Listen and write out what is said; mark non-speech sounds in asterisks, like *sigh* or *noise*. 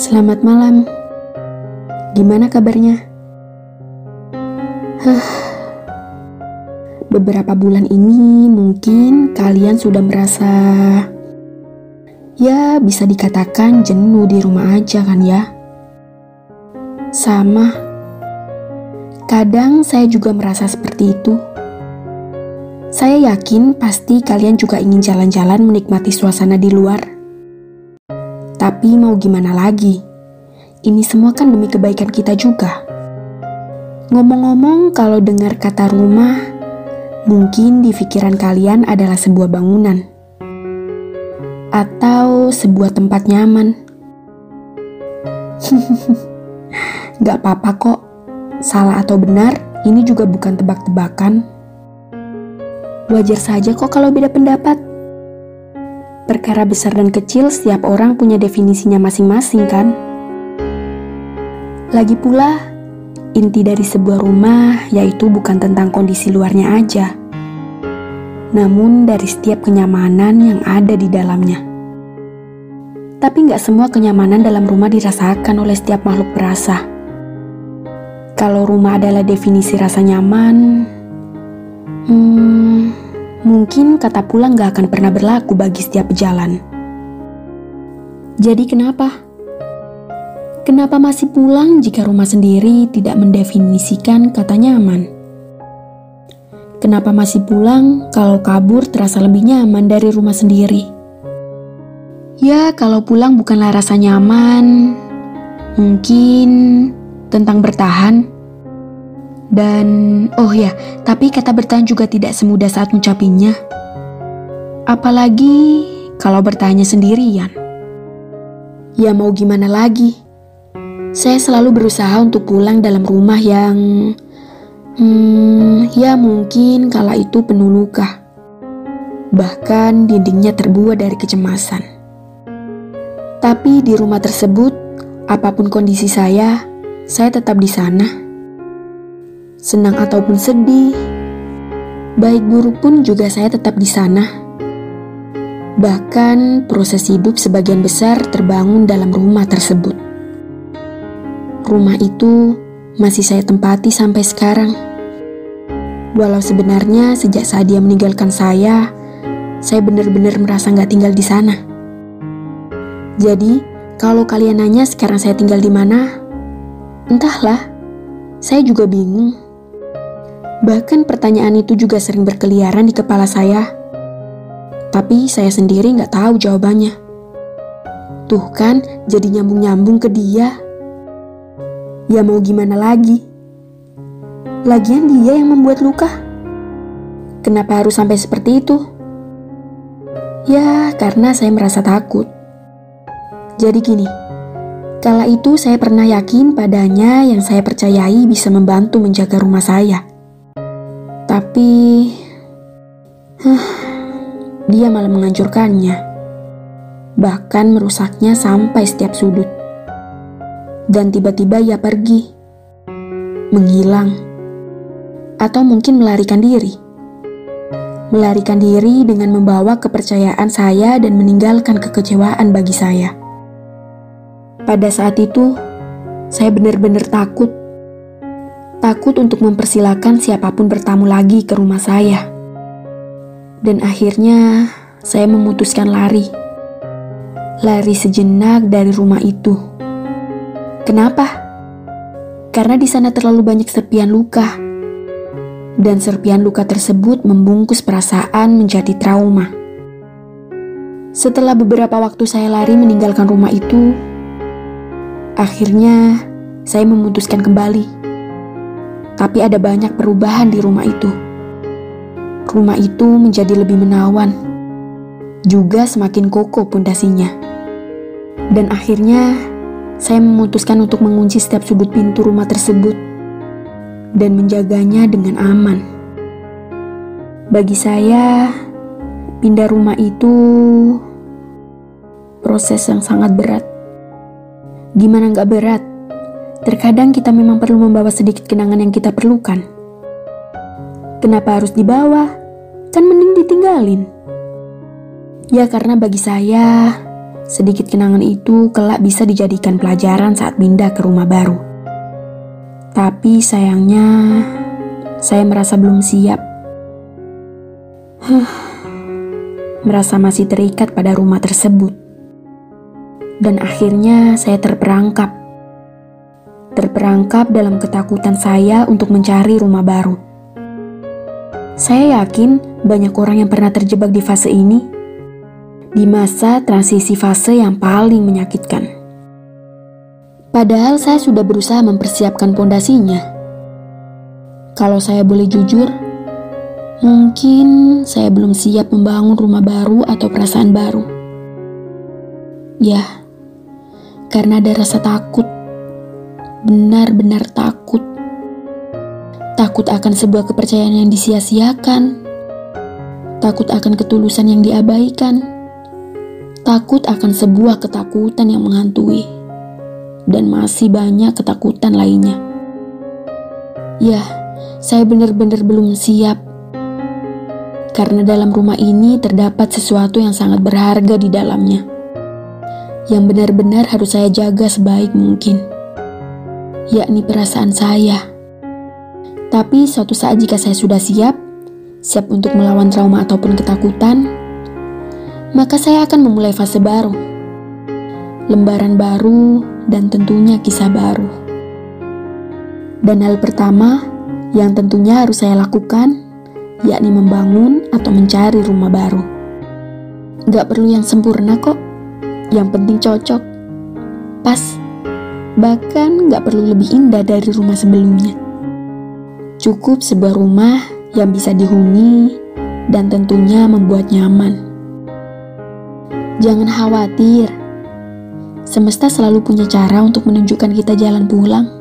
Selamat malam. Gimana kabarnya? Huh. Beberapa bulan ini mungkin kalian sudah merasa ya bisa dikatakan jenuh di rumah aja kan ya? Sama. Kadang saya juga merasa seperti itu. Saya yakin pasti kalian juga ingin jalan-jalan menikmati suasana di luar. Tapi mau gimana lagi? Ini semua kan demi kebaikan kita juga. Ngomong-ngomong, kalau dengar kata rumah, mungkin di pikiran kalian adalah sebuah bangunan atau sebuah tempat nyaman. *laughs* Gak apa-apa kok, salah atau benar, ini juga bukan tebak-tebakan. Wajar saja kok kalau beda pendapat. Perkara besar dan kecil setiap orang punya definisinya masing-masing kan? Lagi pula, inti dari sebuah rumah yaitu bukan tentang kondisi luarnya aja, namun dari setiap kenyamanan yang ada di dalamnya. Tapi nggak semua kenyamanan dalam rumah dirasakan oleh setiap makhluk berasa. Kalau rumah adalah definisi rasa nyaman, hmm, mungkin kata pulang gak akan pernah berlaku bagi setiap pejalan. Jadi kenapa? Kenapa masih pulang jika rumah sendiri tidak mendefinisikan kata nyaman? Kenapa masih pulang kalau kabur terasa lebih nyaman dari rumah sendiri? Ya, kalau pulang bukanlah rasa nyaman, mungkin tentang bertahan dan, oh ya, tapi kata bertahan juga tidak semudah saat mengucapinya. Apalagi kalau bertanya sendirian. Ya mau gimana lagi? Saya selalu berusaha untuk pulang dalam rumah yang... Hmm, ya mungkin kala itu penuh luka. Bahkan dindingnya terbuat dari kecemasan. Tapi di rumah tersebut, apa pun kondisi saya, saya tetap di sana senang ataupun sedih, baik buruk pun juga saya tetap di sana. Bahkan proses hidup sebagian besar terbangun dalam rumah tersebut. Rumah itu masih saya tempati sampai sekarang. Walau sebenarnya sejak saat dia meninggalkan saya, saya benar-benar merasa nggak tinggal di sana. Jadi, kalau kalian nanya sekarang saya tinggal di mana, entahlah, saya juga bingung. Bahkan pertanyaan itu juga sering berkeliaran di kepala saya. Tapi saya sendiri nggak tahu jawabannya. Tuh kan, jadi nyambung-nyambung ke dia. Ya mau gimana lagi? Lagian dia yang membuat luka. Kenapa harus sampai seperti itu? Ya, karena saya merasa takut. Jadi gini, kala itu saya pernah yakin padanya yang saya percayai bisa membantu menjaga rumah saya. Tapi huh, dia malah menghancurkannya. Bahkan merusaknya sampai setiap sudut. Dan tiba-tiba ia pergi. Menghilang. Atau mungkin melarikan diri. Melarikan diri dengan membawa kepercayaan saya dan meninggalkan kekecewaan bagi saya. Pada saat itu, saya benar-benar takut takut untuk mempersilahkan siapa pun bertamu lagi ke rumah saya. Dan akhirnya saya memutuskan lari. Lari sejenak dari rumah itu. Kenapa? Karena di sana terlalu banyak serpian luka. Dan serpian luka tersebut membungkus perasaan menjadi trauma. Setelah beberapa waktu saya lari meninggalkan rumah itu, akhirnya saya memutuskan kembali tapi ada banyak perubahan di rumah itu. Rumah itu menjadi lebih menawan, juga semakin kokoh pondasinya. Dan akhirnya, saya memutuskan untuk mengunci setiap sudut pintu rumah tersebut dan menjaganya dengan aman. Bagi saya, pindah rumah itu proses yang sangat berat. Gimana nggak berat? Terkadang kita memang perlu membawa sedikit kenangan yang kita perlukan. Kenapa harus dibawa? Kan mending ditinggalin. Ya karena bagi saya, Sedikit kenangan itu kelak bisa dijadikan pelajaran saat pindah ke rumah baru. Tapi sayangnya, saya merasa belum siap. Huh, merasa masih terikat pada rumah tersebut. Dan akhirnya saya terperangkap. Terperangkap dalam ketakutan saya untuk mencari rumah baru. Saya yakin banyak orang yang pernah terjebak di fase ini, di masa transisi fase yang paling menyakitkan. Padahal saya sudah berusaha mempersiapkan pondasinya. Kalau saya boleh jujur, mungkin saya belum siap membangun rumah baru atau perasaan baru. Ya, karena ada rasa takut, benar-benar takut takut akan sebuah kepercayaan yang disia-siakan, takut akan ketulusan yang diabaikan, takut akan sebuah ketakutan yang menghantui, dan masih banyak ketakutan lainnya. Ya, saya benar-benar belum siap. Karena dalam rumah ini terdapat sesuatu yang sangat berharga di dalamnya. Yang benar-benar harus saya jaga sebaik mungkin. Yakni perasaan saya tapi suatu saat jika saya sudah siap, siap untuk melawan trauma ataupun ketakutan, maka saya akan memulai fase baru. Lembaran baru dan tentunya kisah baru. Dan hal pertama yang tentunya harus saya lakukan, yakni membangun atau mencari rumah baru. Gak perlu yang sempurna kok, yang penting cocok, pas, bahkan gak perlu lebih indah dari rumah sebelumnya. Cukup sebuah rumah yang bisa dihuni dan tentunya membuat nyaman. Jangan khawatir, semesta selalu punya cara untuk menunjukkan kita jalan pulang.